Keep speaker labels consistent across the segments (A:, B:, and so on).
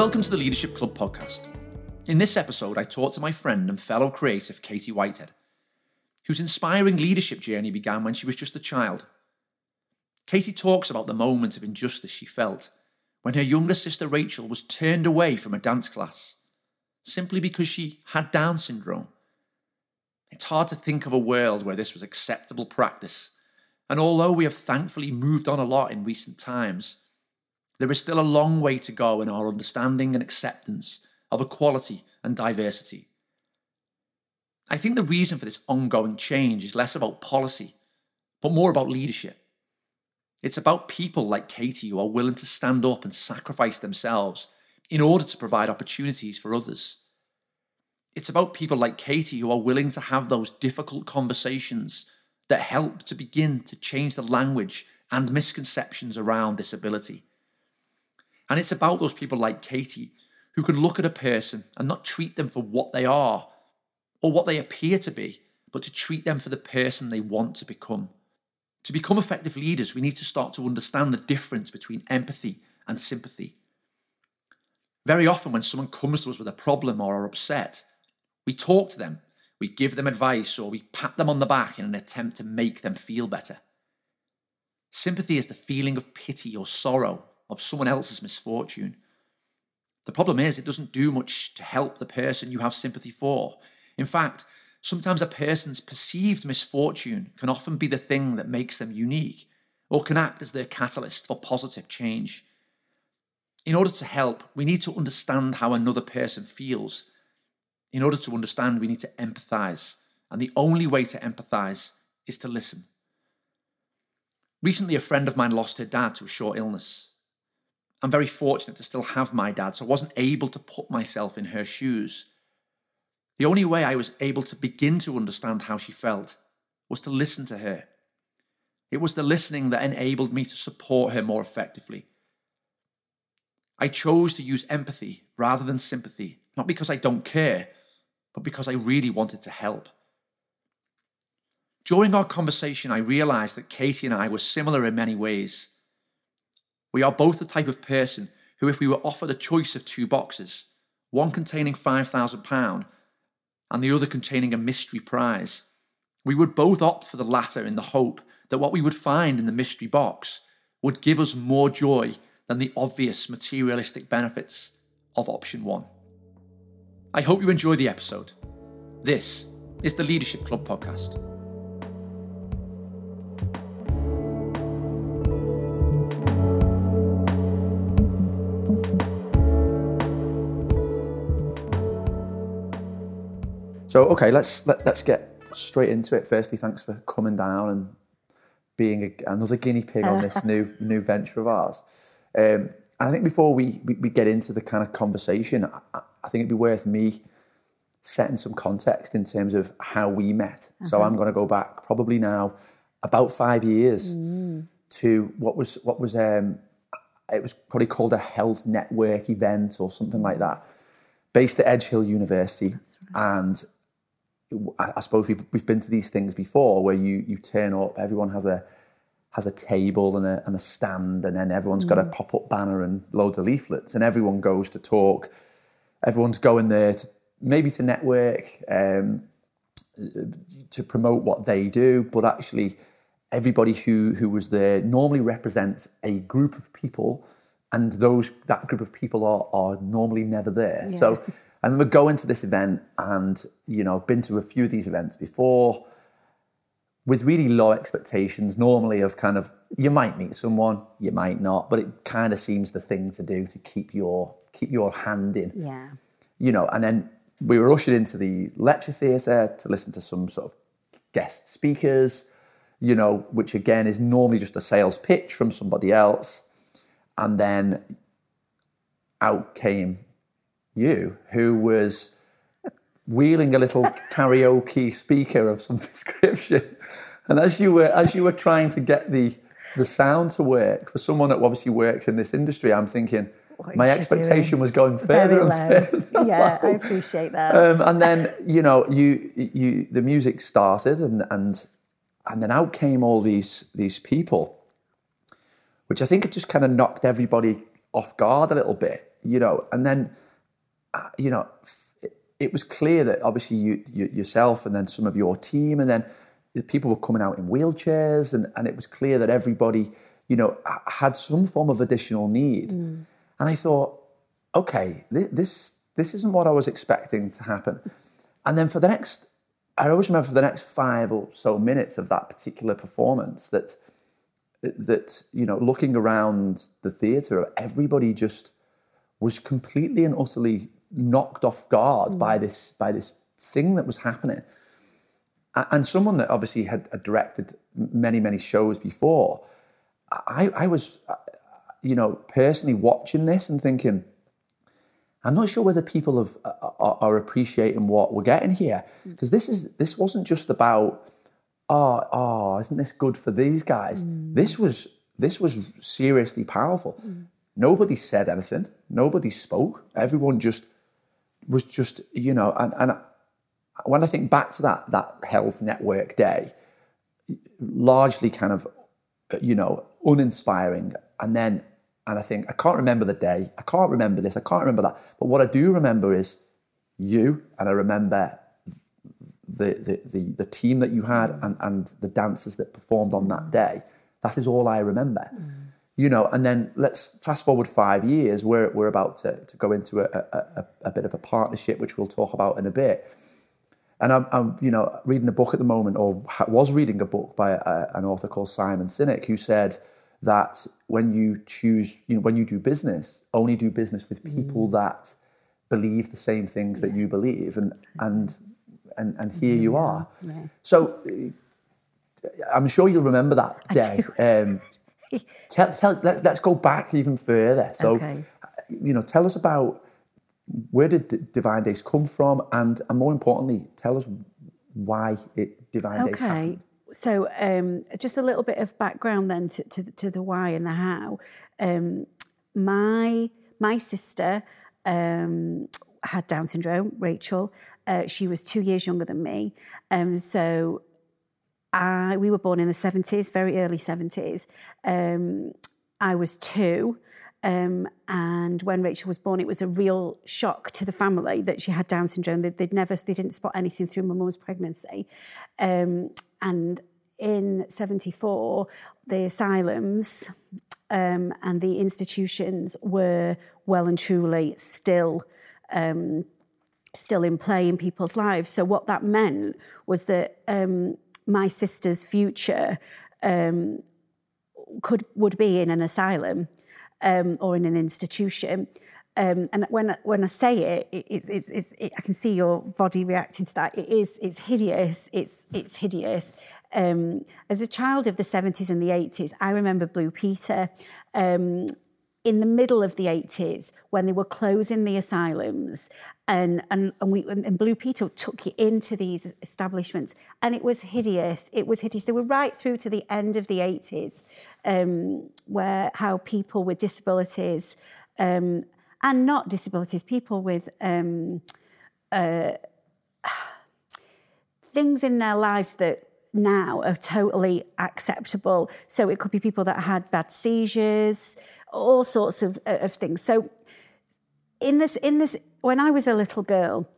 A: Welcome to the Leadership Club podcast. In this episode, I talk to my friend and fellow creative Katie Whitehead, whose inspiring leadership journey began when she was just a child. Katie talks about the moment of injustice she felt when her younger sister Rachael was turned away from a dance class simply because she had Down syndrome. It's hard to think of a world where this was acceptable practice, and although we have thankfully moved on a lot in recent times, there is still a long way to go in our understanding and acceptance of equality and diversity. I think the reason for this ongoing change is less about policy, but more about leadership. It's about people like Katie who are willing to stand up and sacrifice themselves in order to provide opportunities for others. It's about people like Katie who are willing to have those difficult conversations that help to begin to change the language and misconceptions around disability. And it's about those people like Katie who can look at a person and not treat them for what they are or what they appear to be, but to treat them for the person they want to become. To become effective leaders, we need to start to understand the difference between empathy and sympathy. Very often, when someone comes to us with a problem or are upset, we talk to them, we give them advice, or we pat them on the back in an attempt to make them feel better. Sympathy is the feeling of pity or sorrow of someone else's misfortune. The problem is, it doesn't do much to help the person you have sympathy for. In fact, sometimes a person's perceived misfortune can often be the thing that makes them unique or can act as their catalyst for positive change. In order to help, we need to understand how another person feels. In order to understand, we need to empathize. And the only way to empathize is to listen. Recently, a friend of mine lost her dad to a short illness. I'm very fortunate to still have my dad, so I wasn't able to put myself in her shoes. The only way I was able to begin to understand how she felt was to listen to her. It was the listening that enabled me to support her more effectively. I chose to use empathy rather than sympathy, not because I don't care, but because I really wanted to help. During our conversation, I realized that Katie and I were similar in many ways. We are both the type of person who, if we were offered a choice of two boxes, one containing £5,000 and the other containing a mystery prize, we would both opt for the latter in the hope that what we would find in the mystery box would give us more joy than the obvious materialistic benefits of option one. I hope you enjoy the episode. This is the Leadership Club podcast. So okay, let's let, us let us get straight into it. Firstly, thanks for coming down and being a, another guinea pig on this new new venture of ours. Um, and I think before we, we, we get into the kind of conversation, I, I, think it'd be worth me setting some context in terms of how we met. Uh-huh. So I'm going to go back probably now about five years mm. to what was what was um, it was probably called a health network event or something like that, based at Edge Hill University, right. and I suppose we've we've been to these things before where you you turn up, everyone has a has a table and a, and a stand, and then everyone's mm. got a mm. pop up banner and loads of leaflets, and everyone goes to talk. Everyone's going there to maybe to network, um, to promote what they do, but actually, everybody who who was there normally represents a group of people, and those that group of people are are normally never there. Yeah. So I remember going to this event and, you know, been to a few of these events before with really low expectations, normally of kind of, you might meet someone, you might not, but it kind of seems the thing to do to keep your, keep your hand in.
B: Yeah.
A: You know, and then we were ushered into the lecture theatre to listen to some sort of guest speakers, you know, which again is normally just a sales pitch from somebody else. And then out came you, who was wheeling a little karaoke speaker of some description. And as you were as you were trying to get the the sound to work for someone that obviously works in this industry, I'm thinking my expectation was going further and further.
B: Yeah, I appreciate that.
A: Um, and then you know you you the music started and and and then out came all these these people, which I think it just kind of knocked everybody off guard a little bit you know, and then, you know, it, was clear that obviously you, you yourself and then some of your team and then people were coming out in wheelchairs and, and it was clear that everybody, you know, had some form of additional need. Mm. And I thought, okay, this, this, this isn't what I was expecting to happen. And then for the next, I always remember for the next five or so minutes of that particular performance that, that, you know, looking around the theatre, everybody just was completely and utterly knocked off guard mm. by this, by this thing that was happening and someone that obviously had, had directed many many shows before I, I was uh, you know personally watching this and thinking i'm not sure whether people have, uh, are, are appreciating what we're getting here because mm. this is this wasn't just about oh oh isn't this good for these guys mm. this was this was seriously powerful mm. nobody said anything nobody spoke everyone just was just you know and and when I think back to that that health network day, largely kind of you know uninspiring, and then and I think I can't remember the day, I can't remember this, I can't remember that, but what I do remember is you, and I remember the the the, the team that you had and and the dancers that performed on that day. That is all I remember. Mm. You know, and then let's fast forward five years. We're we're about to, to go into a, a, a, bit of a partnership, which we'll talk about in a bit and I'm, I'm, you know, reading a book at the moment, or was reading a book by a, an author called Simon Sinek, who said that when you choose, you know, when you do business, only do business with people mm. that believe the same things yeah. that you believe, and and and and here yeah. you are. Yeah. So I'm sure you'll remember that day. Um, tell, tell, let's let's go back even further. So, okay. you know, tell us about where did Divine Days come from, and, and more importantly, tell us why it Divine okay. Days Okay.
B: So, um, just a little bit of background then to, to, to the why and the how. Um, my my sister um, had Down syndrome, Rachael. Uh, she was two years younger than me. Um, so I, we were born in the 70s, very early 70s. Um, I was two. Um, and when Rachael was born, it was a real shock to the family that she had Down syndrome. They, would never, they didn't spot anything through my mum's pregnancy. Um, and in 74, the asylums um, and the institutions were well and truly still um, still in play in people's lives. So what that meant was that um, my sister's future um, could would be in an asylum um, or in an institution. Um, and when when I say it, it, it, it, I can see your body reacting to that. It is it's hideous. It's it's hideous. Um, as a child of the seventies and the eighties, I remember Blue Peter. Um, in the middle of the 80s, when they were closing the asylums, and and and we and Blue Peter took you into these establishments, and it was hideous. It was hideous. They were right through to the end of the 80s, um, where how people with disabilities um, and not disabilities, people with um, uh, things in their lives that now are totally acceptable. So it could be people that had bad seizures, all sorts of, of things. So in this, in this, when I was a little girl,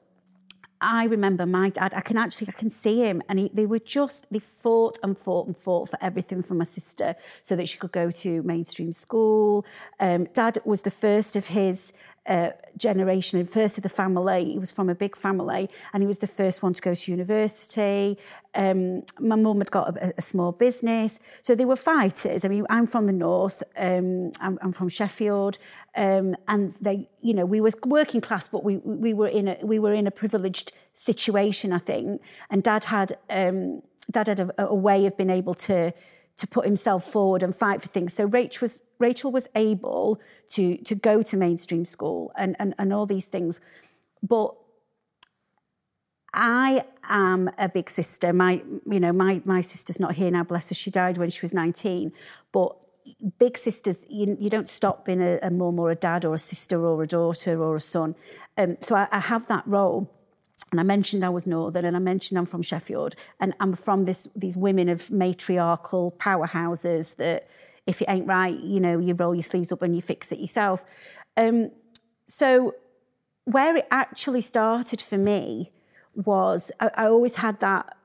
B: I remember my dad, I can actually, I can see him, and he, they were just, they fought and fought and fought for everything for my sister so that she could go to mainstream school. Um, dad was the first of his uh, generation and first of the family. He was from a big family and he was the first one to go to university. Um, my mum had got a, a, small business. So they were fighters. I mean, I'm from the north, um, I'm, I'm, from Sheffield. Um, and they, you know, we were working class, but we, we, were in a, we were in a privileged situation, I think. And dad had, um, dad had a, a way of being able to, to put himself forward and fight for things. So was Rachael was able to to go to mainstream school and and, and all these things. But I am a big sister. My you know, my my sister's not here now, bless her. She died when she was 19. But big sisters, you, you don't stop being a, a mum or a dad or a sister or a daughter or a son. Um, so I, I have that role. And I mentioned I was Northern, and I mentioned I'm from Sheffield, and I'm from this these women of matriarchal powerhouses that if it ain't right, you know, you roll your sleeves up and you fix it yourself. Um, so where it actually started for me was I, I always had that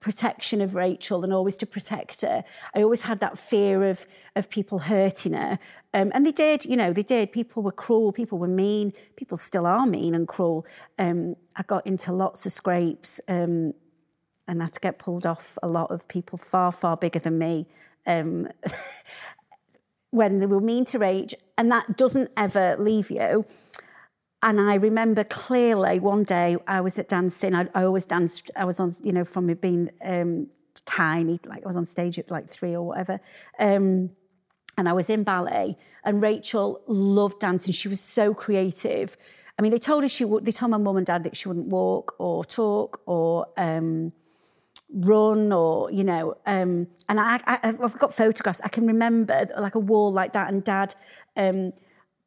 B: protection of Rachael and always to protect her. I always had that fear of of people hurting her. Um, and they did, you know, they did. People were cruel, people were mean, people still are mean and cruel. Um, I got into lots of scrapes um, and had to get pulled off a lot of people far, far bigger than me. Um, when they were mean to Rach, and that doesn't ever leave you. And I remember clearly one day I was at dancing. I, I always danced. I was on, you know, from being um, tiny, like I was on stage at like three or whatever. Um, and I was in ballet, and Rachael loved dancing. She was so creative. I mean, they told her she would. They told my mum and dad that she wouldn't walk or talk or um, run or you know. Um, and I, I, have got photographs. I can remember like a wall like that, and dad. Um,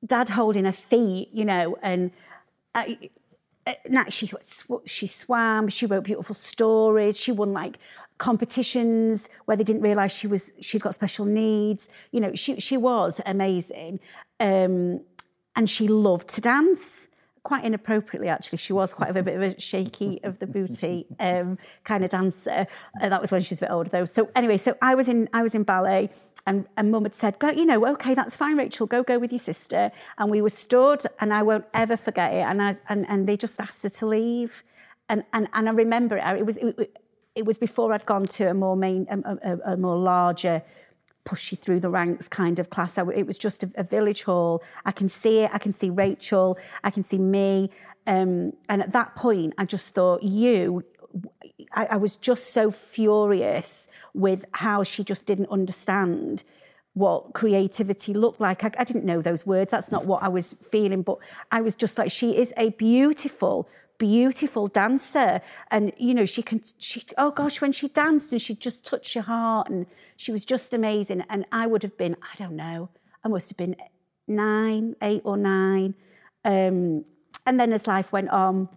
B: dad holding her feet, you know, and uh, now she she swam, she wrote beautiful stories, she won like competitions where they didn't realize she was she'd got special needs. You know, she she was amazing, um, and she loved to dance quite inappropriately actually. She was quite a bit of a shaky of the booty um, kind of dancer. Uh, that was when she was a bit older though. So anyway so i was in i was in ballet and, and mum had said go you know okay that's fine rachael go go with your sister. And we were stood and i won't ever forget it. And i and, and they just asked her to leave. And and, and i remember it. It was it, it was before i'd gone to a more main a, a, a more larger push you through the ranks kind of class. it was just a, a, village hall. I can see it. I can see Rachael. I can see me. Um, and at that point, I just thought, you, I, I was just so furious with how she just didn't understand what creativity looked like. I, I, didn't know those words. That's not what I was feeling, but I was just like, she is a beautiful, beautiful dancer. And, you know, she can, she, oh gosh, when she danced and she'd just touch your heart and she was just amazing. And I would have been, I don't know, I must have been nine, eight or nine. Um, and then as life went on,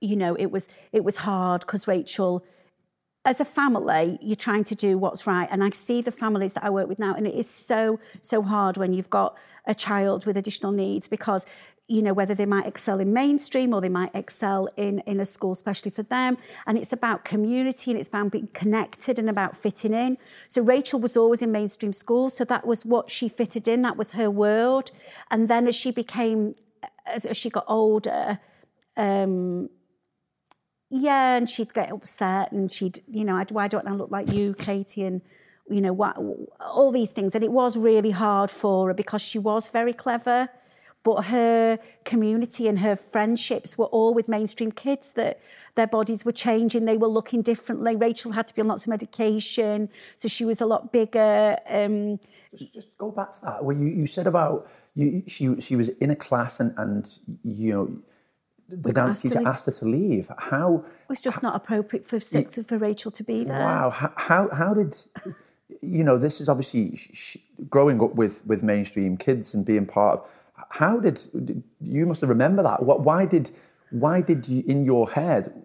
B: you know, it was it was hard because Rachael, as a family, you're trying to do what's right. And I see the families that I work with now, and it is so, so hard when you've got a child with additional needs because you know, whether they might excel in mainstream or they might excel in, in a school, especially for them. And it's about community and it's about being connected and about fitting in. So Rachael was always in mainstream schools. So that was what she fitted in. That was her world. And then as she became, as, as she got older, um, yeah, and she'd get upset and she'd, you know, why don't I look like you, Katie? And, you know, what, all these things. And it was really hard for her because she was very clever but her community and her friendships were all with mainstream kids that their bodies were changing, they were looking differently. Rachael had to be on lots of medication, so she was a lot bigger. Um,
A: just, just go back to that. Where you, you said about you, she she was in a class and and you know the dance teacher asked her to leave. How
B: it was just how, not appropriate for six for Rachael to be there.
A: Wow, how how, how did you know? This is obviously she, growing up with with mainstream kids and being part of how did, you must have remember that? What, why did why did you in your head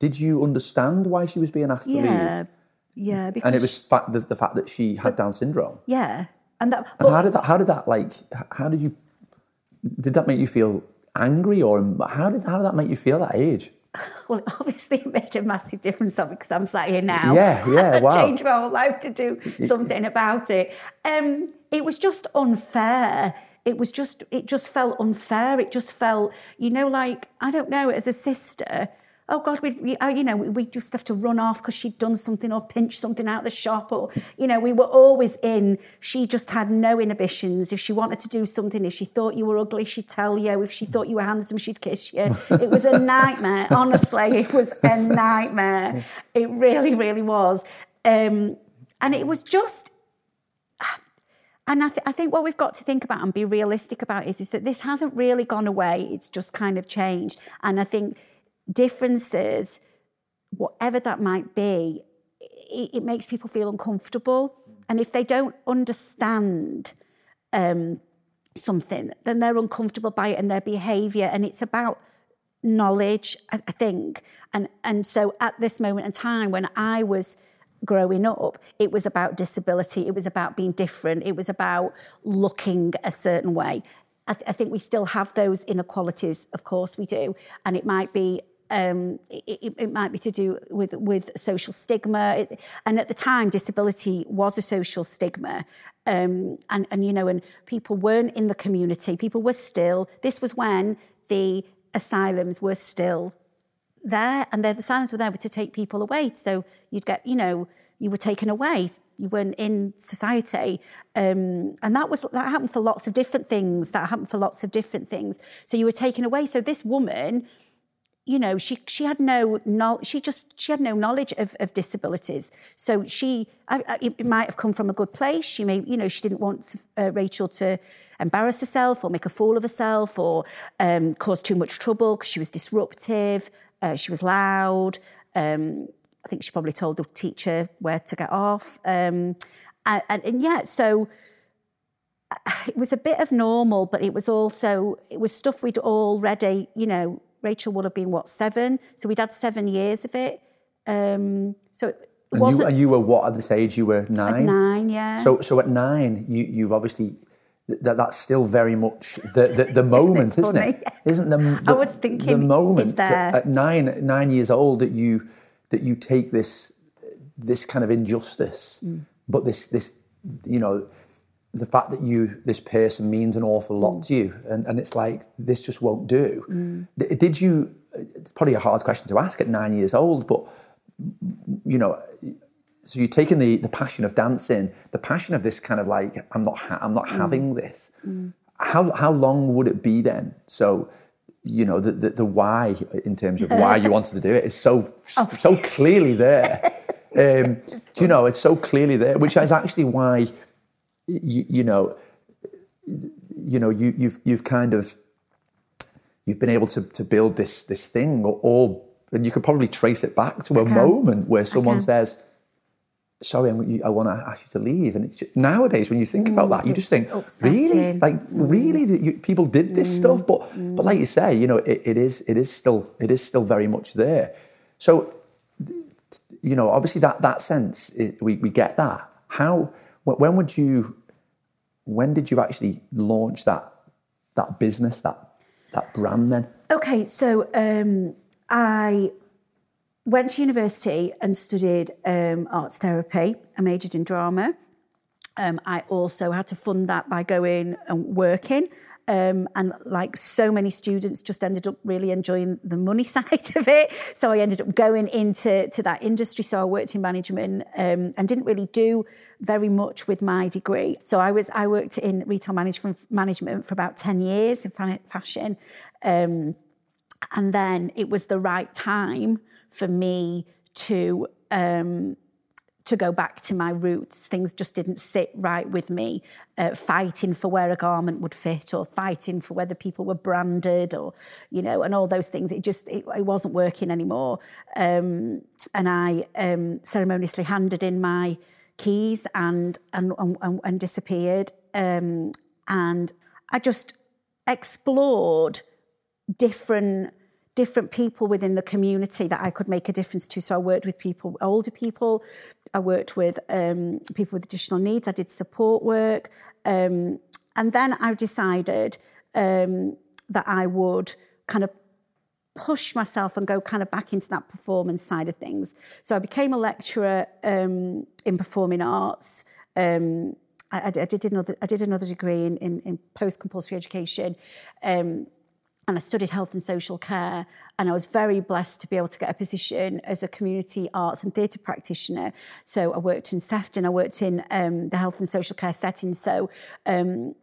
A: did you understand why she was being asked to leave?
B: Yeah, yeah.
A: and it was fact, the, the, fact that she had Down syndrome.
B: Yeah, and that.
A: And how did that? How did that like? How did you? Did that make you feel angry, or how did how did that make you feel at that age?
B: Well, obviously, it made a massive difference on me because I'm sat here now.
A: Yeah, yeah, wow.
B: changed my whole life to do something about it. Um, it was just unfair it was just it just felt unfair. It just felt you know like i don't know as a sister oh god we, we uh, you know we just have to run off because she'd done something or pinched something out of the shop or you know we were always in. She just had no inhibitions. If she wanted to do something if she thought you were ugly she'd tell you. If she thought you were handsome she'd kiss you. It was a nightmare. Honestly it was a nightmare. It really really was. Um, and it was just and I, th- I, think what we've got to think about and be realistic about is, is that this hasn't really gone away. It's just kind of changed. And I think differences, whatever that might be, it, it makes people feel uncomfortable. And if they don't understand um, something, then they're uncomfortable by it and their behaviour. And it's about knowledge, I, I think. And and so at this moment in time, when I was growing up, it was about disability, it was about being different, it was about looking a certain way. I, I think we still have those inequalities, of course we do. And it might be um, it, it, might be to do with with social stigma. It, and at the time, disability was a social stigma, um, and and you know, and people weren't in the community. People were still. This was when the asylums were still there, and the asylums were there to take people away. So you'd get, you know, you were taken away. You weren't in society, um, and that was that happened for lots of different things. That happened for lots of different things. So you were taken away. So this woman you know, she she had no no, she just she had no knowledge of, of disabilities. So she, I, I, it might have come from a good place. She may, you know, she didn't want uh, Rachael to embarrass herself or make a fool of herself or um, cause too much trouble because she was disruptive. Uh, she was loud. Um, I think she probably told the teacher where to get off. Um, and, and, and yeah, so uh, it was a bit of normal, but it was also it was stuff we'd already, you know, Rachael would have been what seven, so we'd had seven years of it. Um, so it
A: and you, and you were what at this age? You were nine.
B: nine, yeah.
A: So so at nine, you you've obviously that that's still very much the the, the moment, isn't, it, isn't it? Isn't the, the
B: I was thinking
A: the moment at nine nine years old that you that you take this this kind of injustice, mm. but this this you know the fact that you this person means an awful lot mm. to you and, and it's like this just won't do mm. did you it's probably a hard question to ask at nine years old but you know so you're taking the the passion of dancing the passion of this kind of like i'm not ha- i'm not mm. having this mm. how how long would it be then so you know the, the, the why in terms of why you wanted to do it is so oh. so clearly there um, you know it's so clearly there which is actually why you, you know, you know, you, you've you've kind of you've been able to to build this this thing, or, or and you could probably trace it back to a moment where someone says, "Sorry, I want to ask you to leave." And just, nowadays, when you think about that, you just think, upsetting. "Really, like really, you, people did this mm. stuff." But mm. but like you say, you know, it, it is it is still it is still very much there. So you know, obviously that that sense it, we we get that. How when would you when did you actually launch that that business, that that brand then?
B: Okay, so um, I went to university and studied um, arts therapy. I majored in drama. Um, I also had to fund that by going and working. Um, and like so many students, just ended up really enjoying the money side of it. So I ended up going into to that industry. So I worked in management um, and didn't really do very much with my degree. So I was I worked in retail management management for about ten years in fashion, um, and then it was the right time for me to um, to go back to my roots. Things just didn't sit right with me. Uh, fighting for where a garment would fit, or fighting for whether people were branded, or you know, and all those things. It just it, it wasn't working anymore. Um, and I um, ceremoniously handed in my keys and and and, and disappeared. Um, and I just explored different different people within the community that I could make a difference to. So I worked with people, older people. I worked with um, people with additional needs. I did support work, um, and then I decided um, that I would kind of push myself and go kind of back into that performance side of things. So I became a lecturer um, in performing arts. Um, I, I, did another I did another degree in, in, in post compulsory education. Um, and I studied health and social care. And I was very blessed to be able to get a position as a community arts and theatre practitioner. So I worked in Sefton, I worked in um, the health and social care setting. So um,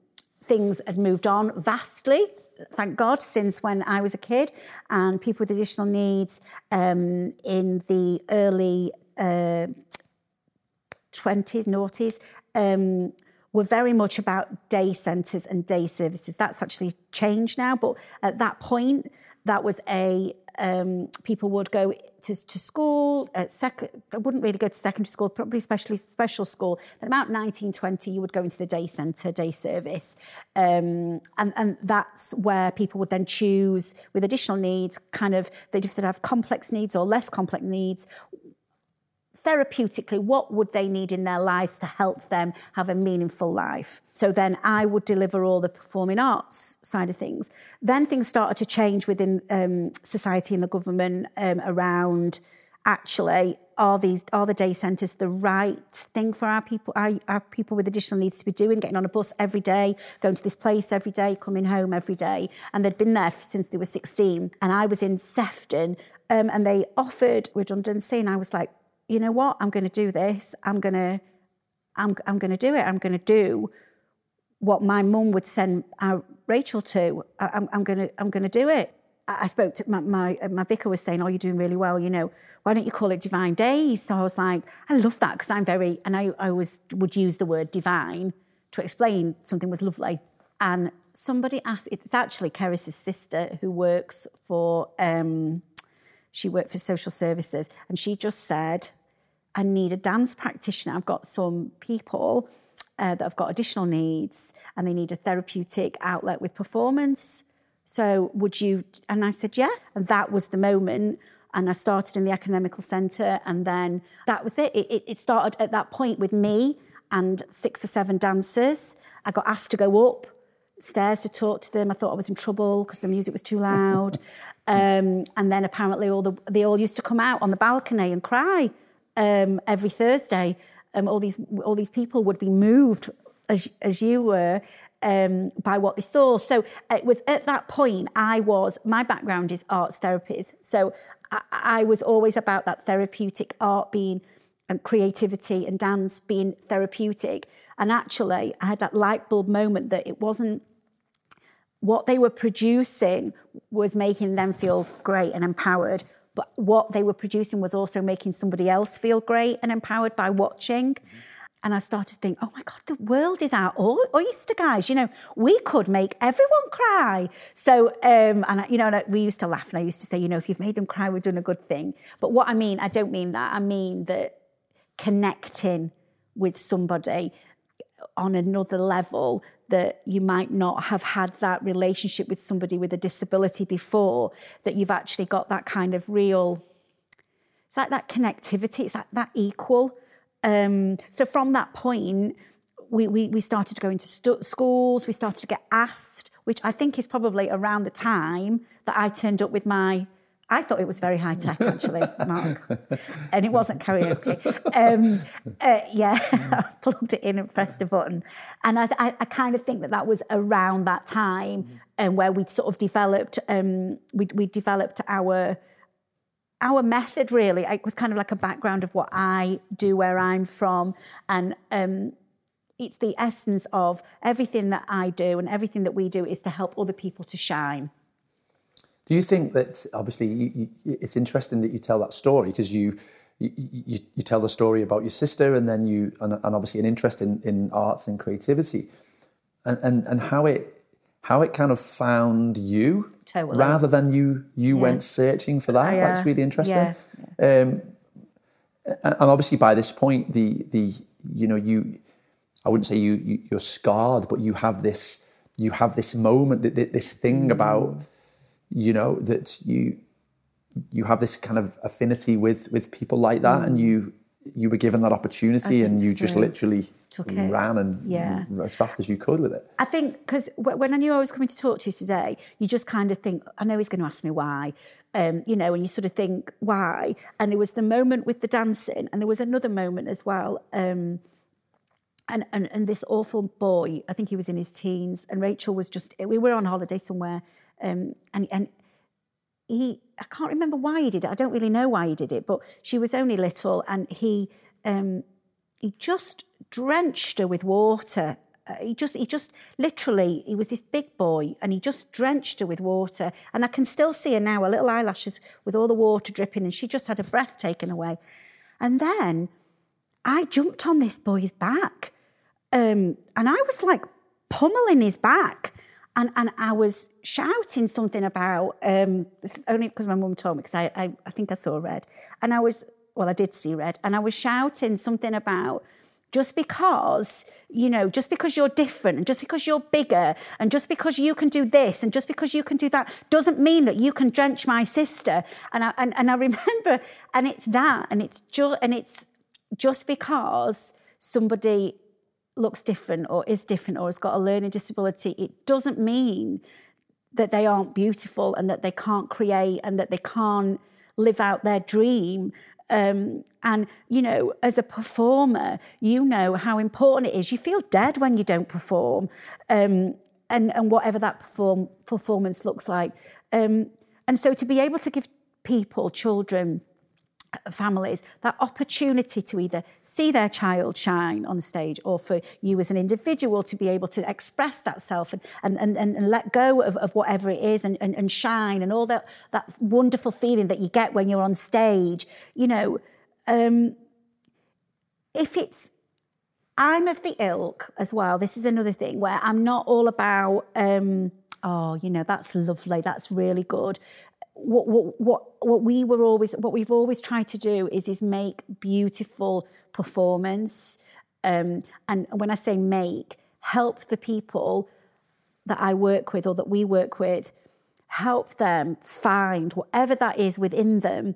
B: things had moved on vastly thank God, since when I was a kid, and people with additional needs um, in the early uh, 20s, noughties, um, were very much about day centres and day services. That's actually changed now, but at that point, that was a um, people would go to, to school. At I wouldn't really go to secondary school, probably especially special school. But about 1920, you would go into the day centre, day service. Um, and, and that's where people would then choose with additional needs, kind of, they'd have complex needs or less complex needs, therapeutically, what would they need in their lives to help them have a meaningful life? So then I would deliver all the performing arts side of things. Then things started to change within um, society and the government um, around actually are these are the day centres the right thing for our people our, our, people with additional needs to be doing getting on a bus every day going to this place every day coming home every day and they'd been there since they were 16 and i was in sefton um, and they offered redundancy and i was like you know what i'm going to do this i'm going to i'm, I'm going to do it i'm going to do what my mum would send our rachael to I, I'm, I'm going to i'm going to do it I spoke to my, my, my vicar was saying, "Oh, you're doing really well. You know, why don't you call it Divine Days?" So I was like, "I love that because I'm very," and I, I always would use the word divine to explain something was lovely. And somebody asked, it's actually Keris's sister who works for, um, she worked for social services, and she just said, "I need a dance practitioner. I've got some people." Uh, that have got additional needs and they need a therapeutic outlet with performance. So would you? And I said, yeah. And that was the moment. And I started in the academical centre. And then that was it. It, it started at that point with me and six or seven dancers. I got asked to go up stairs to talk to them. I thought I was in trouble because the music was too loud. um, and then apparently all the, they all used to come out on the balcony and cry um, every Thursday. Um, all these all these people would be moved as as you were um, by what they saw. So it was at that point I was, my background is arts therapies. So I, I was always about that therapeutic art being and creativity and dance being therapeutic. And actually, I had that light bulb moment that it wasn't what they were producing was making them feel great and empowered, but what they were producing was also making somebody else feel great and empowered by watching. Mm-hmm. And I started to think, oh my God, the world is our oyster, guys. You know, we could make everyone cry. So, um, and, I, you know, we used to laugh and I used to say, you know, if you've made them cry, we've done a good thing. But what I mean, I don't mean that. I mean that connecting with somebody on another level that you might not have had that relationship with somebody with a disability before, that you've actually got that kind of real, it's like that connectivity, it's like that equal. Um, so from that point, we, we, we started to go into stu- schools, we started to get asked, which I think is probably around the time that I turned up with my I thought it was very high tech, actually, Mark, and it wasn't karaoke. Um, uh, yeah, I plugged it in and pressed a button, and I, I, I, kind of think that that was around that time, and um, where we sort of developed, um, we we developed our our method really. It was kind of like a background of what i do where i'm from. And um, it's the essence of everything that i do and everything that we do is to help other people to shine
A: do you think that obviously you, you, it's interesting that you tell that story because you, you, you tell the story about your sister and then you and, and obviously an interest in, in arts and creativity and, and and how it how it kind of found you
B: totally.
A: rather than you you yeah. went searching for that. Yeah. That's really interesting. Yeah. Um, and obviously, by this point, the the you know you, I wouldn't say you, you you're scarred, but you have this you have this moment that this thing mm. about you know that you you have this kind of affinity with with people like that, mm. and you you were given that opportunity and you so. just literally Took it. ran and yeah. as fast as you could with it.
B: I think because when I knew I was coming to talk to you today, you just kind of think, I know he's going to ask me why. Um, you know, and you sort of think, why? And there was the moment with the dancing, and there was another moment as well. Um, and, and, and this awful boy, I think he was in his teens, and Rachael was just, we were on holiday somewhere, um, and, and he I can't remember why he did it. I don't really know why he did it, but she was only little, and he um, he just drenched her with water. Uh, he just he just literally he was this big boy, and he just drenched her with water. And I can still see her now, her little eyelashes with all the water dripping, and she just had her breath taken away. And then I jumped on this boy's back, um, and I was like pummeling his back and and I was shouting something about um, this is only because my mum told me because I, I, I think I saw red. And I was well I did see red. And I was shouting something about just because you know just because you're different and just because you're bigger and just because you can do this and just because you can do that doesn't mean that you can drench my sister. And i and, and i remember and it's that and it's just and it's just because somebody looks different or is different or has got a learning disability it doesn't mean that they aren't beautiful and that they can't create and that they can't live out their dream um, and, you know, as a performer, you know how important it is. You feel dead when you don't perform, um, and, and whatever that perform, performance looks like. Um, and so to be able to give people, children, families that opportunity to either see their child shine on stage or for you as an individual to be able to express that self and, and, and, and let go of, of whatever it is and, and, and shine and all that, that wonderful feeling that you get when you're on stage. You know, um, if it's, I'm of the ilk as well. This is another thing where I'm not all about, um, oh, you know, that's lovely, that's really good what, what, what, what we were always, what we've always tried to do is, is make beautiful performance. Um, and when I say make, help the people that I work with or that we work with, help them find whatever that is within them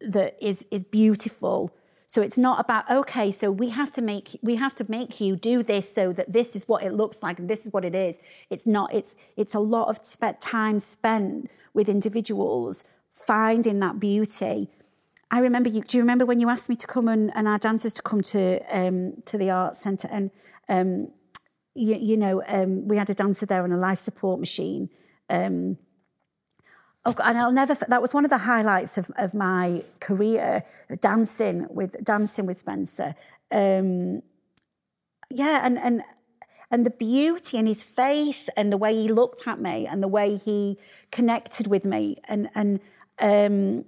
B: that is, is beautiful. So it's not about okay, so we have to make we have to make you do this so that this is what it looks like and this is what it is. It's not. It's it's a lot of time spent with individuals, finding that beauty. I remember you. Do you remember when you asked me to come and, and our dancers to come to um, to the art centre and um, you, you, know um, we had a dancer there on a life support machine. Um, oh, and I'll never. That was one of the highlights of, of my career, dancing with dancing with Spencer. Um, yeah, and and and the beauty in his face and the way he looked at me and the way he connected with me and and um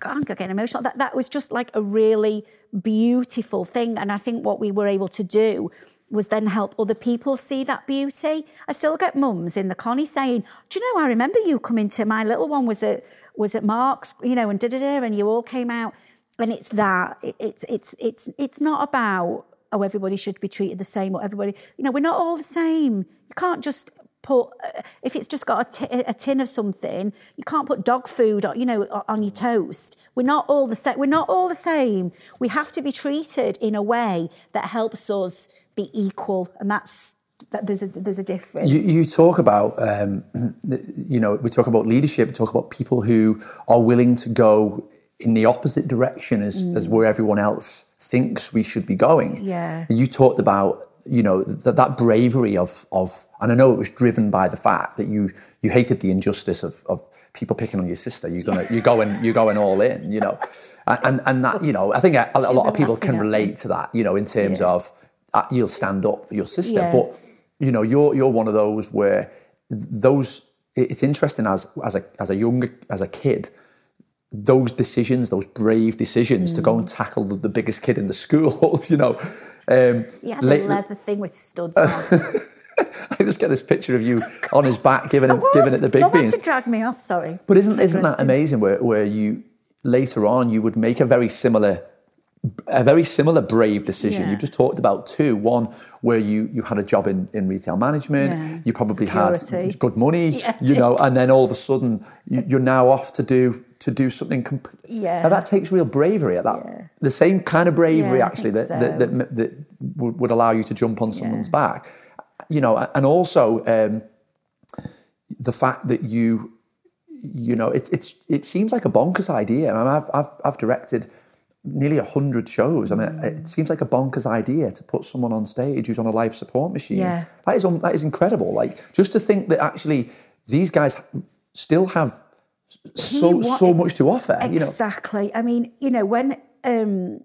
B: God, I'm getting emotional. That that was just like a really beautiful thing. And I think what we were able to do was then help other people see that beauty. I still get mums in the connie saying, Do you know, I remember you coming to my little one was at was at Mark's, you know, and da da da, and you all came out. And it's that. It's it's it's it's not about oh, everybody should be treated the same or everybody, you know, we're not all the same. You can't just put, uh, if it's just got a, t- a tin of something, you can't put dog food, or, you know, on your toast. We're not all the same. We're not all the same. We have to be treated in a way that helps us be equal, and that's that there's a there's a difference.
A: You, you talk about um, you know we talk about leadership. We talk about people who are willing to go in the opposite direction as mm. as where everyone else thinks we should be going.
B: Yeah.
A: You talked about you know that that bravery of of and I know it was driven by the fact that you you hated the injustice of of people picking on your sister. You're gonna you're going you're going all in. You know, and and that you know I think a, a lot of people can relate to that. You know, in terms yeah. of uh, you'll stand up for your sister, yeah. but you know you're you're one of those where those it's interesting as as a as a young as a kid those decisions, those brave decisions mm. to go and mm. tackle the, the, biggest kid in the school, you know.
B: Um, he had late, a leather thing with studs.
A: I just get this picture of you on his back giving it, giving it the big beans.
B: to drag me off, sorry.
A: But isn't isn't that amazing? Where where you later on you would make a very similar a very similar brave decision. Yeah. You just talked about two. One where you you had a job in, in retail management. Yeah. You probably Security. had good money, yeah, you know, and then all of a sudden you, are now off to do to do something. Comp-
B: yeah,
A: now that takes real bravery. At that, the same kind of bravery actually that, so. that, that, that would allow you to jump on someone's back. You know, and also um, the fact that you you know it, it's it seems like a bonkers idea. I mean, I've I've, I've directed nearly 100 shows. I mean, mm. it seems like a bonkers idea to put someone on stage who's on a life support machine.
B: Yeah.
A: That is, that is incredible. Like, just to think that actually these guys still have so, so much to offer.
B: Exactly.
A: You know?
B: I mean, you know, when um,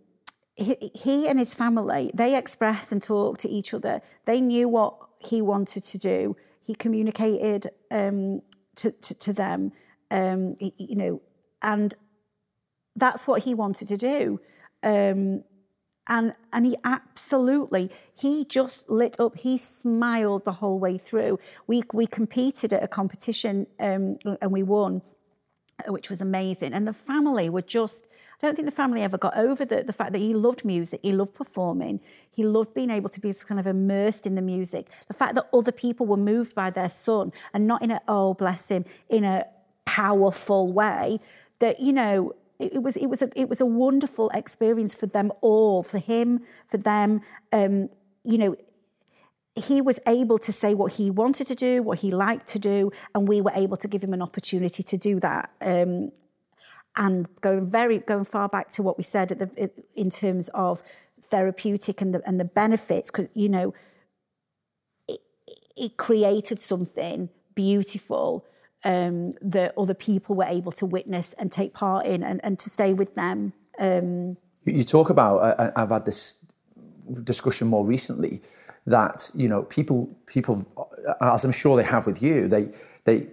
B: he, he and his family, they expressed and talked to each other. They knew what he wanted to do. He communicated um, to, to, to, them, um, you know, and that's what he wanted to do. Um, and and he absolutely he just lit up he smiled the whole way through we we competed at a competition um, and we won which was amazing and the family were just I don't think the family ever got over the, the fact that he loved music, he loved performing, he loved being able to be kind of immersed in the music. The fact that other people were moved by their son and not in a, oh, bless him, in a powerful way, that, you know, it, was it was a it was a wonderful experience for them all, for him, for them. Um, you know, he was able to say what he wanted to do, what he liked to do, and we were able to give him an opportunity to do that. Um, and going very going far back to what we said at the in terms of therapeutic and the and the benefits, because you know, it, it created something beautiful um, that other people were able to witness and take part in, and, and to stay with them. Um,
A: you talk about. I, I've had this discussion more recently that you know people people uh, as I'm sure they have with you they they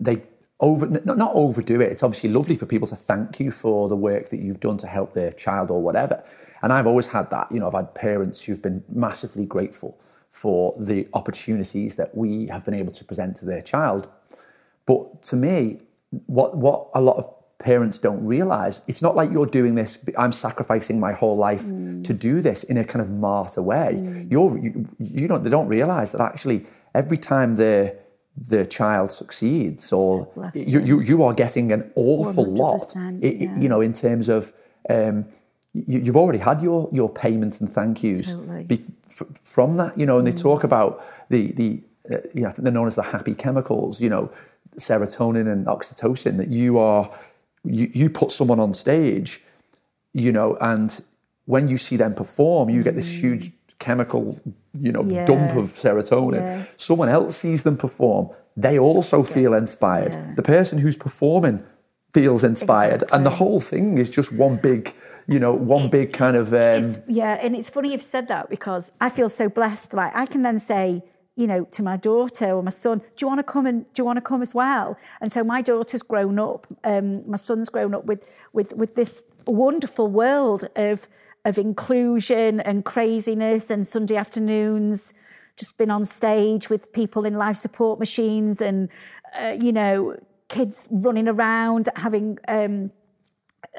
A: they over not overdo it. It's obviously lovely for people to thank you for the work that you've done to help their child or whatever. And I've always had that. You know I've had parents who've been massively grateful for the opportunities that we have been able to present to their child. But to me what what a lot of parents don't realize it's not like you're doing this i'm sacrificing my whole life mm. to do this in a kind of martyr way mm. you're you, you don't they don't realize that actually every time the the child succeeds or you, you you are getting an awful lot it, yeah. you know in terms of um, you, have already had your your payment and thank yous totally. be, f- from that you know and mm. they talk about the the uh, you know they're known as the happy chemicals you know serotonin and oxytocin that you are you, you put someone on stage, you know, and when you see them perform, you get this mm. huge chemical, you know, yeah. dump of serotonin. Yeah. Someone else sees them perform, they also feel inspired. Yeah. The person who's performing feels inspired, exactly. and the whole thing is just one big, you know, one big kind of. Um,
B: yeah, and it's funny you've said that because I feel so blessed. Like I can then say you know, to my daughter or my son, do you want to come and do you want to come as well? And so my daughter's grown up, um, my son's grown up with with with this wonderful world of of inclusion and craziness and Sunday afternoons, just been on stage with people in life support machines and uh, you know kids running around having um,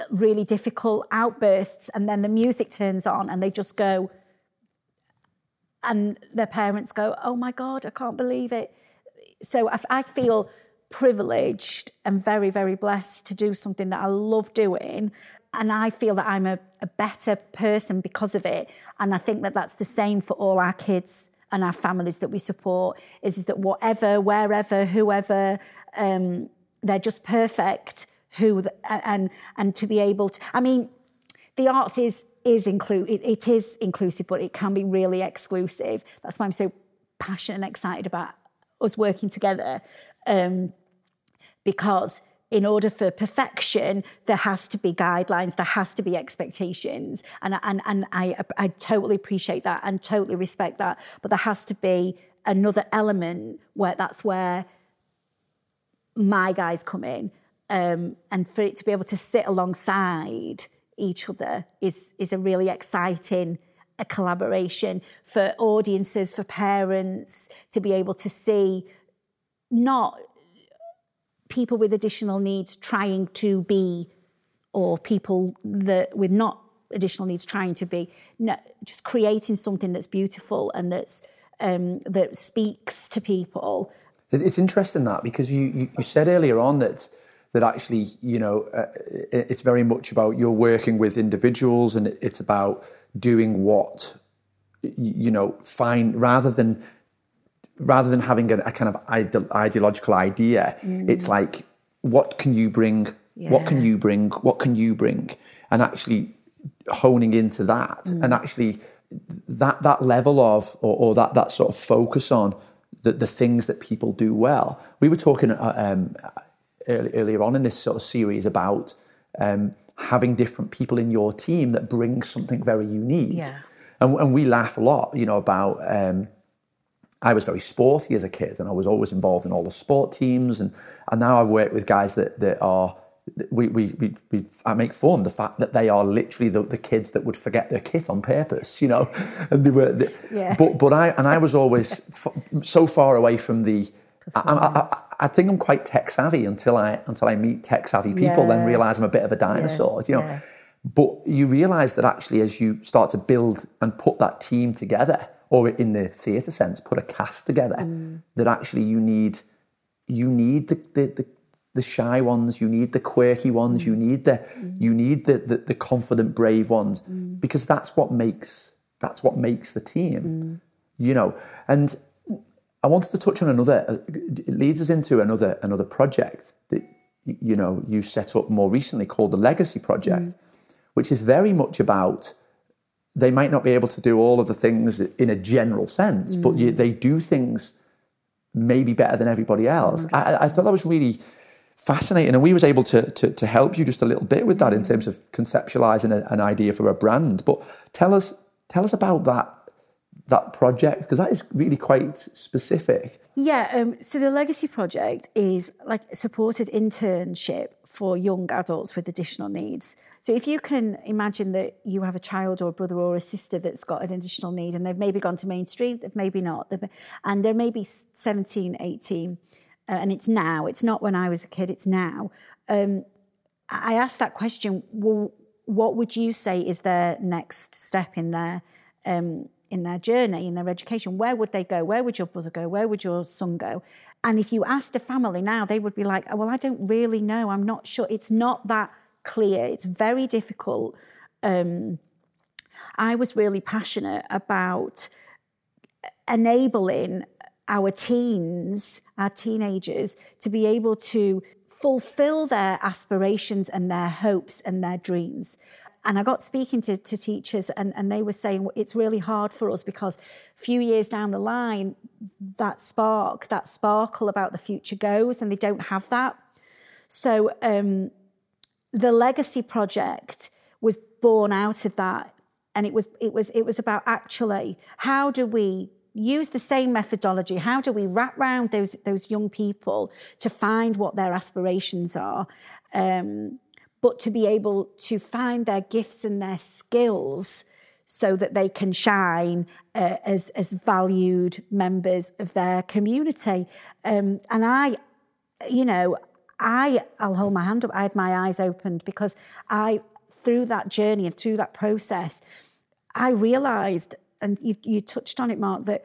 B: really difficult outbursts, and then the music turns on and they just go and their parents go, "Oh my God, I can't believe it." So I, I feel privileged and very, very blessed to do something that I love doing, and I feel that I'm a, a better person because of it. And I think that that's the same for all our kids and our families that we support. Is, is that whatever, wherever, whoever, um, they're just perfect. Who and and to be able to, I mean, the arts is is it, it is inclusive, but it can be really exclusive. That's why I'm so passionate and excited about us working together. Um, because in order for perfection, there has to be guidelines, there has to be expectations. And, and, and I, I totally appreciate that and totally respect that. But there has to be another element where that's where my guys come in. Um, and for it to be able to sit alongside each other is is a really exciting a collaboration for audiences, for parents to be able to see not people with additional needs trying to be, or people that with not additional needs trying to be, no, just creating something that's beautiful and that's um, that speaks to people.
A: It's interesting that because you, you, you said earlier on that that actually, you know, uh, it's very much about you're working with individuals and it's about doing what, you know, fine rather than rather than having a, a kind of ide- ideological idea. Mm. It's like, what can you bring? Yeah. What can you bring? What can you bring? And actually honing into that mm. and actually that that level of or, or, that that sort of focus on the, the things that people do well. We were talking uh, um, earlier on in this sort of series about um, having different people in your team that bring something very unique.
B: Yeah.
A: And, and we laugh a lot, you know, about. Um, I was very sporty as a kid, and I was always involved in all the sport teams, and and now I work with guys that that are. We, we, we, we, I make fun the fact that they are literally the, the kids that would forget their kit on purpose, you know, and they were, they, yeah. but but I and I was always f- so far away from the I, I, I, think I'm quite tech savvy until I until I meet tech savvy people, yeah. then realize I'm a bit of a dinosaur. Yeah. You know, yeah. But you realise that actually, as you start to build and put that team together, or in the theatre sense, put a cast together, mm. that actually you need you need the, the, the the shy ones, you need the quirky ones, mm. you need the mm. you need the, the, the confident, brave ones, mm. because that's what makes that's what makes the team, mm. you know. And I wanted to touch on another. Uh, it leads us into another another project that you know you set up more recently called the Legacy Project, mm. which is very much about. They might not be able to do all of the things in a general sense, but you, mm. they do things maybe better than everybody else. Mm. I, I, thought that was really fascinating. And we was able to, to, to, help you just a little bit with that in mm. terms of conceptualizing a, an idea for a brand. But tell us, tell us about that that project because that is really quite specific.
B: Yeah. Um, so the Legacy Project is like supported internship for young adults with additional needs. So if you can imagine that you have a child or a brother or a sister that's got an additional need and they've maybe gone to mainstream, they've maybe not, and they're maybe 17, 18, uh, and it's now, it's not when I was a kid, it's now. Um, I asked that question, well, what would you say is their next step in their um, in their journey, in their education? Where would they go? Where would your brother go? Where would your son go? And if you asked a family now, they would be like, oh, well, I don't really know. I'm not sure. It's not that clear. It's very difficult. Um, I was really passionate about enabling our teens, our teenagers, to be able to fulfill their aspirations and their hopes and their dreams. And I got speaking to, to teachers, and, and they were saying it's really hard for us because a few years down the line, that spark, that sparkle about the future goes, and they don't have that. So um, the legacy project was born out of that and it was it was it was about actually how do we use the same methodology how do we wrap around those those young people to find what their aspirations are um, but to be able to find their gifts and their skills so that they can shine uh, as as valued members of their community um, and i you know I, I'll hold my hand up. I had my eyes opened because I, through that journey and through that process, I realised, and you, you touched on it, Mark, that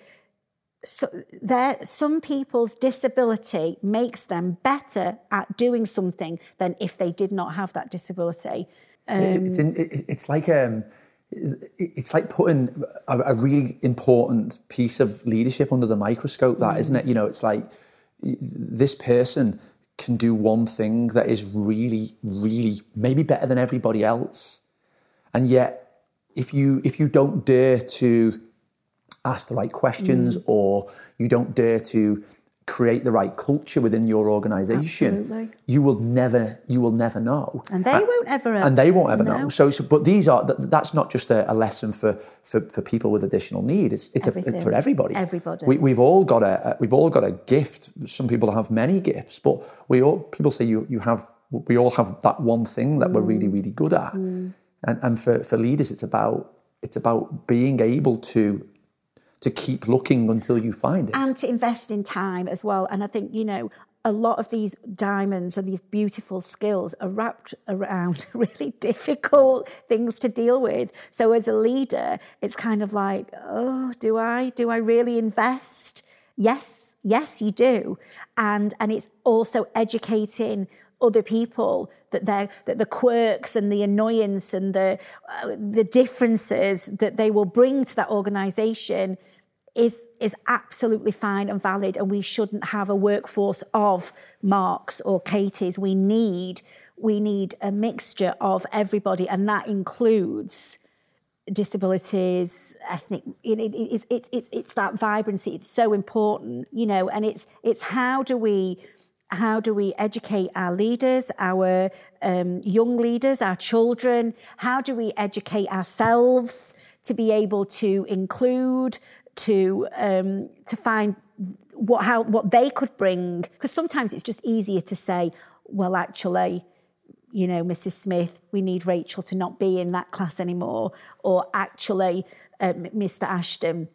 B: so there, some people's disability makes them better at doing something than if they did not have that disability.
A: Um, it's, in, it's like um, it's like putting a, a, really important piece of leadership under the microscope. That mm. not it? You know, it's like this person can do one thing that is really, really maybe better than everybody else. And yet, if you if you don't dare to ask the right questions mm. or you don't dare to create the right culture within your organization Absolutely. you will never you will never know
B: and they and, won't ever
A: and they won't ever know, know. So, so, but these are that's not just a, a lesson for, for for people with additional need it's, it's a, for everybody
B: everybody
A: we, have all got a we've all got a gift some people have many gifts but we all people say you you have we all have that one thing that mm. we're really really good at mm. and and for for leaders it's about it's about being able to to keep looking until you find it.
B: And to invest in time as well. And I think, you know, a lot of these diamonds and these beautiful skills are wrapped around really difficult things to deal with. So as a leader, it's kind of like, oh, do I? Do I really invest? Yes, yes, you do. And and it's also educating other people that they that the quirks and the annoyance and the uh, the differences that they will bring to that organization is is absolutely fine and valid and we shouldn't have a workforce of marks or katies. We need we need a mixture of everybody and that includes disabilities ethnic it, it, it, it, it, it's that vibrancy. It's so important you know and it's it's how do we how do we educate our leaders our um, young leaders our children? How do we educate ourselves to be able to include to um, to find what how what they could bring. Because sometimes it's just easier to say well actually you know mrs smith we need rachael to not be in that class anymore or actually uh, mr ashton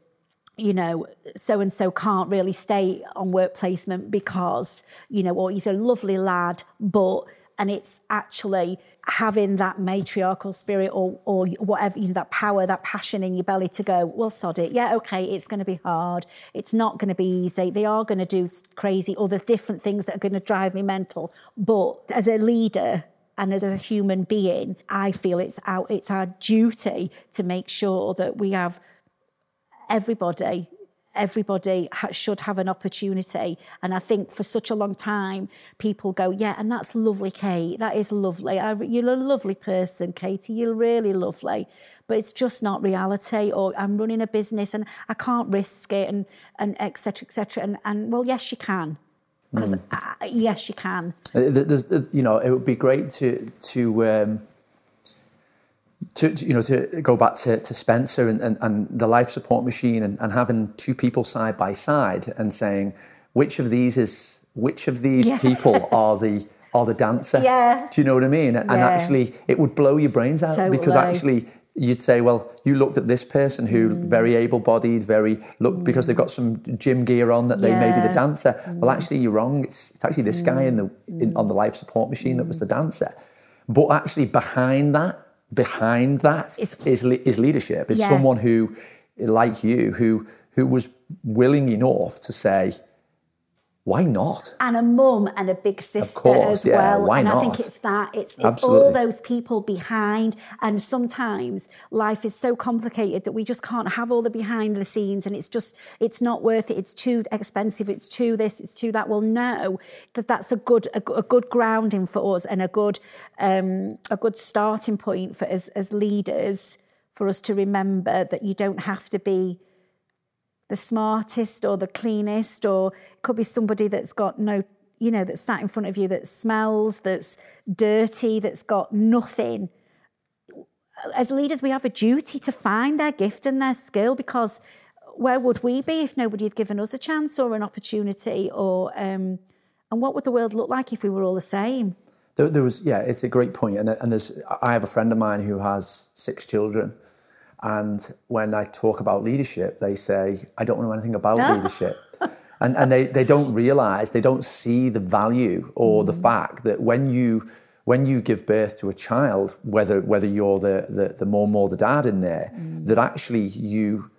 B: you know so and so can't really stay on work placement because you know or he's a lovely lad but and it's actually having that matriarchal spirit or or whatever you know that power that passion in your belly to go well sod it. Yeah okay it's going to be hard. It's not going to be easy. They are going to do crazy other different things that are going to drive me mental. But as a leader and as a human being i feel it's our it's our duty to make sure that we have everybody everybody ha- should have an opportunity. And I think for such a long time, people go, yeah, and that's lovely, Kate. That is lovely. I, you're a lovely person, Katie. You're really lovely. But it's just not reality. Or I'm running a business and I can't risk it, and and etc. etc. And and well, yes, you can. Because mm. uh, yes, you can.
A: There's, you know, it would be great to to um, to, to, you know to go back to, to Spencer and, and, and the life support machine and, and having two people side by side and saying which of these is which of these yeah. people are the are the dancer
B: yeah
A: do you know what i mean and, yeah. actually it would blow your brains out totally. because actually you'd say well you looked at this person who mm. very able-bodied very look mm. because they've got some gym gear on that they yeah. may be the dancer mm. well actually you're wrong it's, it's actually this guy in the in, on the life support machine that was the dancer but actually behind that behind that is, is, is leadership. Is yeah. someone who, like you, who who was willing enough to say, why not?
B: And a mum and a big sister
A: course,
B: as
A: yeah,
B: well.
A: Why
B: and
A: not?
B: I think it's that. It's, it's all those people behind. And sometimes life is so complicated that we just can't have all the behind the scenes and it's just, it's not worth it. It's too expensive. It's too this, it's too that. Well, no, that that's a good, a, a good grounding for us and a good, um, a good starting point for us as leaders for us to remember that you don't have to be the smartest or the cleanest, or it could be somebody that's got no, you know, that's sat in front of you that smells, that's dirty, that's got nothing. As leaders, we have a duty to find their gift and their skill because where would we be if nobody had given us a chance or an opportunity? Or um, and what would the world look like if we were all the same?
A: There, there was, yeah, it's a great point. And, and there's, I have a friend of mine who has six children, and when I talk about leadership, they say, I don't know anything about leadership. And, and they, they don't realize, they don't see the value or mm. the fact that when you, when you give birth to a child, whether, whether you're the, the, the mom or the dad in there, mm. that actually you,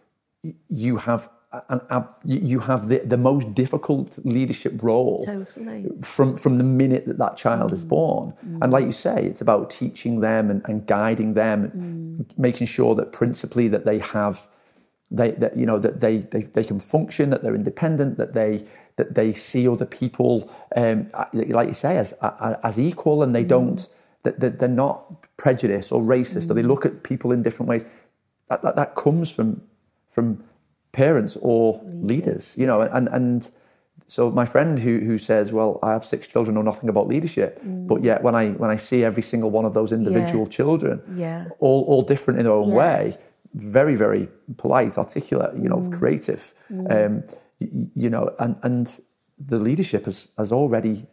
A: you have and you have the, the most difficult leadership role
B: totally.
A: from from the minute that that child mm. is born. Mm. And like you say, it's about teaching them and, and guiding them, mm. making sure that principally that they have they that you know that they, they they can function, that they're independent, that they that they see other people um, like you say as as equal, and they mm. don't that, that they're not prejudiced or racist, or they mm. look at people in different ways. That, that, that comes from from parents or leaders, leaders you know, and, and so my friend who, who says, well, I have six children, know nothing about leadership, mm. but yet when I when I see every single one of those individual
B: yeah.
A: children,
B: yeah.
A: all all different in their own yeah. way, very very polite, articulate, you know, mm. creative, mm. Um, you, you, know, and and the leadership has has already.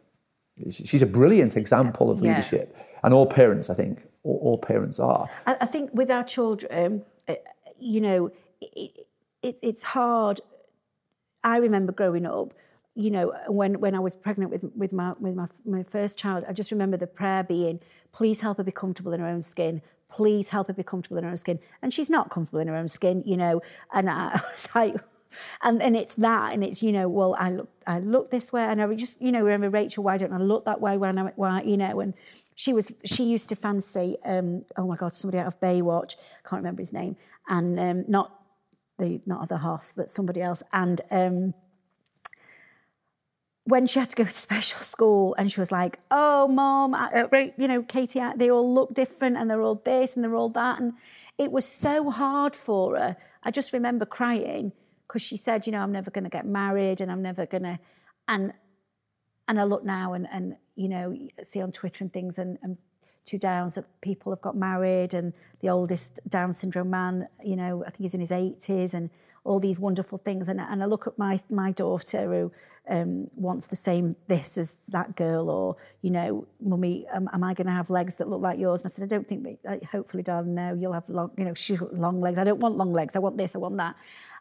A: She's a brilliant example of leadership, and all parents, I think, all, all parents are.
B: I, I, think with our children, uh, you know. It, it's it's hard. I remember growing up, you know, when when I was pregnant with with my with my my first child, I just remember the prayer being, "Please help her be comfortable in her own skin. Please help her be comfortable in her own skin." And she's not comfortable in her own skin, you know. And I was like, and and it's that, and it's you know, well, I look I look this way, and I just you know remember Rachael, why don't I look that way when I why you know and. She was. She used to fancy. Um, oh my God! Somebody out of Baywatch. I can't remember his name. And um, not the not other half, but somebody else. And um, when she had to go to special school, and she was like, "Oh, mom, uh, you know, Katie, they all look different, and they're all this, and they're all that," and it was so hard for her. I just remember crying because she said, "You know, I'm never going to get married, and I'm never going to," and and I look now and and you know see on Twitter and things, and, and two Downs that people have got married, and the oldest Down syndrome man, you know, I think he's in his 80s, and all these wonderful things. And, and I look at my my daughter who um, wants the same this as that girl, or you know, mummy, am, am I going to have legs that look like yours? And I said, I don't think. That, hopefully, darling, no, you'll have long. You know, she's long legs. I don't want long legs. I want this. I want that.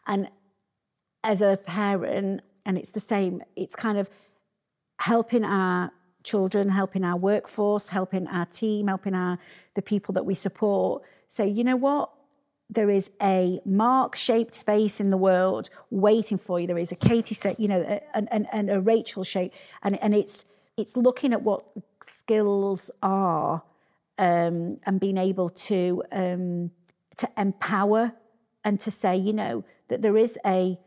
B: And as a parent, and it's the same. It's kind of helping our children, helping our workforce, helping our team, helping our the people that we support. Say, you know what? There is a Mark-shaped space in the world waiting for you. There is a Katie, you know, and, and, and a Rachael shape, and and it's it's looking at what skills are um, and being able to um, to empower and to say, you know, that there is a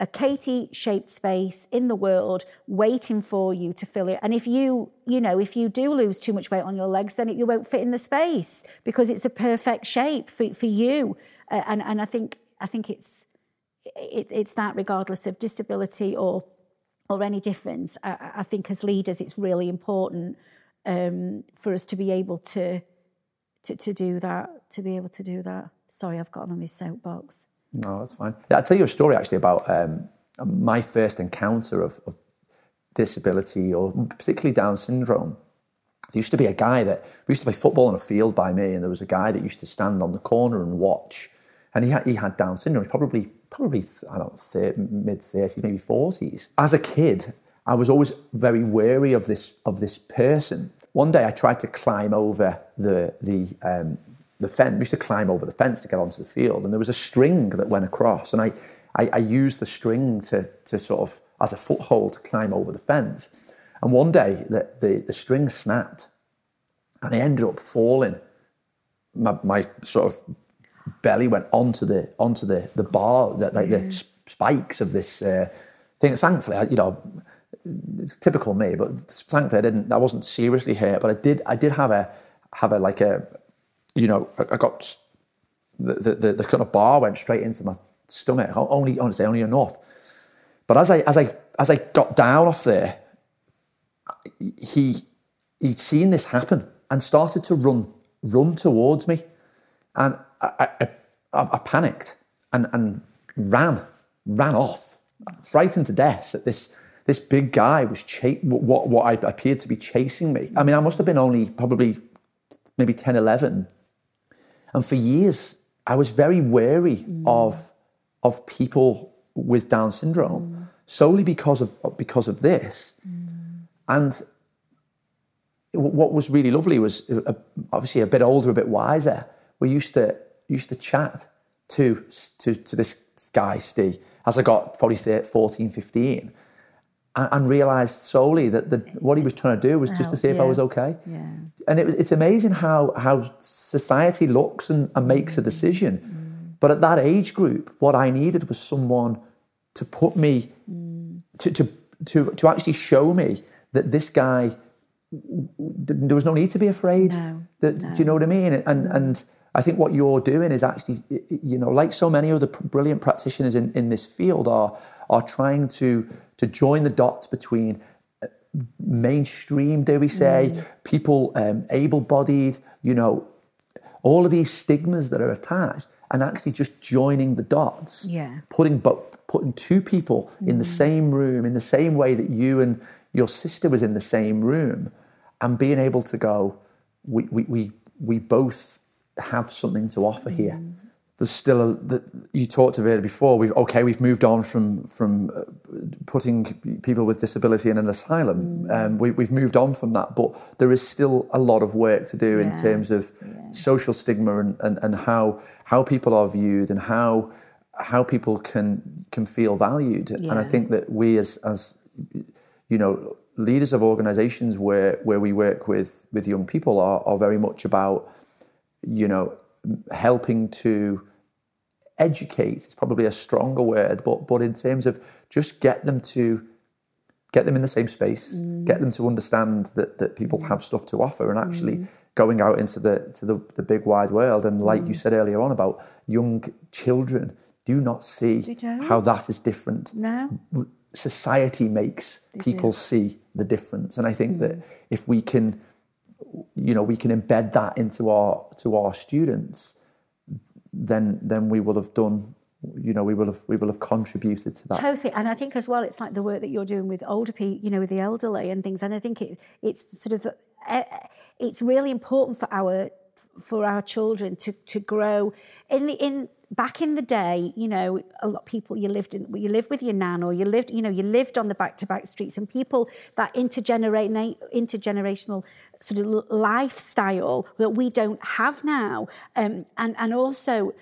B: a Katie shaped space in the world waiting for you to fill it. And if you, you know, if you do lose too much weight on your legs, then it, you won't fit in the space because it's a perfect shape for, for you. Uh, and, and I think, I think it's, it, it's that regardless of disability or, or any difference. I, I think as leaders, it's really important um, for us to be able to, to, to do that, to be able to do that. Sorry, I've gotten on my soapbox.
A: No, that's fine. Yeah, I'll tell you a story actually about um, my first encounter of, of, disability or particularly Down syndrome. There used to be a guy that used to play football on a field by me, and there was a guy that used to stand on the corner and watch. And he had, he had Down syndrome. He's probably probably I don't know mid thirties, maybe forties. As a kid, I was always very wary of this of this person. One day, I tried to climb over the the um, the fence. We used to climb over the fence to get onto the field, and there was a string that went across, and I, I, I used the string to, to sort of as a foothold to climb over the fence. And one day, the, the, the string snapped, and I ended up falling. My, my sort of belly went onto the onto the the bar, the, like the spikes of this uh, thing. Thankfully, I, you know, it's typical me, but thankfully I didn't. I wasn't seriously hurt, but I did. I did have a have a like a you know, I, I got the, the, the kind of bar went straight into my stomach. Only, honestly, only enough. But as I as I as I got down off there, he he'd seen this happen and started to run run towards me, and I, I, I, I panicked and and ran ran off, frightened to death that this this big guy was ch- what what I appeared to be chasing me. I mean, I must have been only probably maybe 10, 11 and for years, I was very wary mm. of, of people with Down syndrome mm. solely because of, because of this. Mm. And what was really lovely was uh, obviously a bit older, a bit wiser. We used to used to chat to to, to this guy Steve as I got probably 14, 15 and, and realized solely that the, what he was trying to do was just to see if yeah. I was okay.
B: Yeah.
A: And it, it's amazing how, how society looks and, and makes a decision. Mm. But at that age group, what I needed was someone to put me, mm. to, to, to, to actually show me that this guy, there was no need to be afraid.
B: No,
A: that,
B: no.
A: Do you know what I mean? And, and I think what you're doing is actually, you know, like so many other brilliant practitioners in, in this field are, are trying to to join the dots between mainstream, dare we say, mm. people um, able-bodied, you know, all of these stigmas that are attached, and actually just joining the dots,
B: yeah.
A: putting but putting two people mm. in the mm. same room in the same way that you and your sister was in the same room, and being able to go, we we we, we both have something to offer here. There's still a that you talked about it before we've okay we've moved on from from uh, putting people with disability in an asylum mm. um, we, have moved on from that but there is still a lot of work to do yeah. in terms of yeah. social stigma and, and, and how how people are viewed and how how people can can feel valued yeah. and I think that we as as you know leaders of organizations where where we work with with young people are are very much about you know helping to educate is probably a stronger word, but but in terms of just get them to get them in the same space, mm. get them to understand that that people have stuff to offer, and actually mm. going out into the to the, the big wide world. And like mm. you said earlier on about young children, do not see how that is different.
B: No.
A: Society makes Did people you? see the difference, and I think that mm. if we can, you know, we can embed that into our to our students then then we will have done you know we will have we will have contributed to that.
B: Totally. And i think as well it's like the work that you're doing with older people you know with the elderly and things. And i think it it's sort of uh, it's really important for our for our children to to grow in in back in the day, you know, a lot of people you lived in, you lived with your nan, or you lived, you know, you lived on the back-to-back streets, and people that intergenerate, intergenerational sort of lifestyle that we don't have now, um, and and also,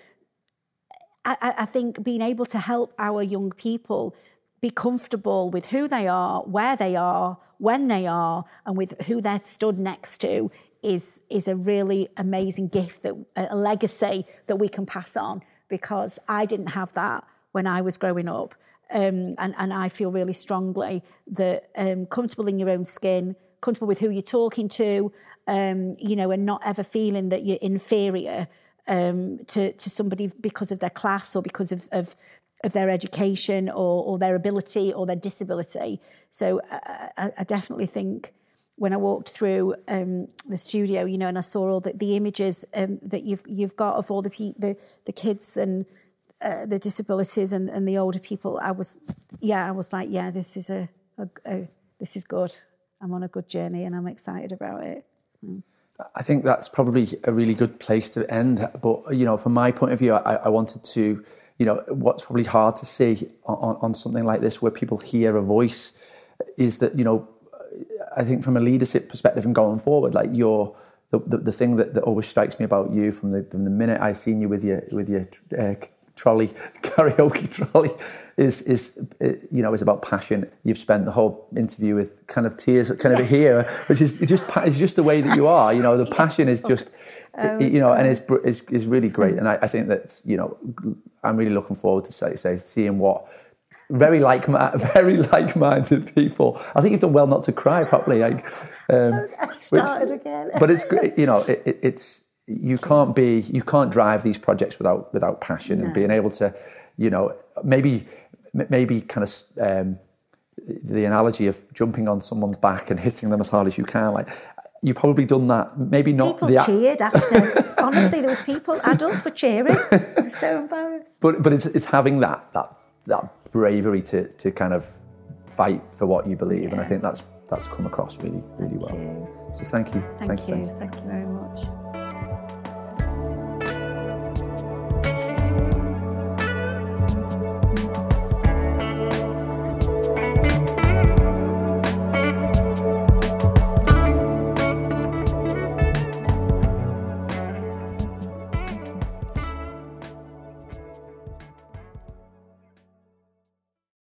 B: I, I think being able to help our young people be comfortable with who they are, where they are, when they are, and with who they're stood next to is is a really amazing gift that a legacy that we can pass on because I didn't have that when I was growing up. Um, and, and I feel really strongly that um, comfortable in your own skin, comfortable with who you're talking to, um, you know, and not ever feeling that you're inferior um, to, to somebody because of their class or because of, of, of their education or, or their ability or their disability. So I, I, I definitely think when I walked through um, the studio, you know, and I saw all the, the images um, that you've you've got of all the the, the kids and uh, the disabilities and, and the older people, I was, yeah, I was like, yeah, this is a, a, a this is good. I'm on a good journey, and I'm excited about it. Mm.
A: I think that's probably a really good place to end. But you know, from my point of view, I, I wanted to, you know, what's probably hard to see on, on something like this, where people hear a voice, is that you know I think from a leadership perspective and going forward, like you're the, the, the thing that, that always strikes me about you from the, from the minute I seen you with your with your uh, trolley karaoke trolley is is you know is about passion. You've spent the whole interview with kind of tears kind of here, which is just it's just the way that you are. You know, the passion is just you know, and is is is really great. And I, I think that you know I'm really looking forward to say say seeing what very like very like minded people. I think you've done well not to cry properly. Like,
B: um, I started which, again.
A: but it's. You know, it, it, it's you can't be you can't drive these projects without without passion no. and being able to, you know, maybe maybe kind of. Um, the analogy of jumping on someone's back and hitting them as hard as you can, like you've probably done that. Maybe not.
B: People the cheered after. Honestly, there was people, adults were cheering. I was so embarrassed.
A: But but it's it's having that that that bravery to to kind of fight for what you believe, yeah. and I think that's that's come across really really well. You. So thank you,
B: thank, thank you, thank you very much.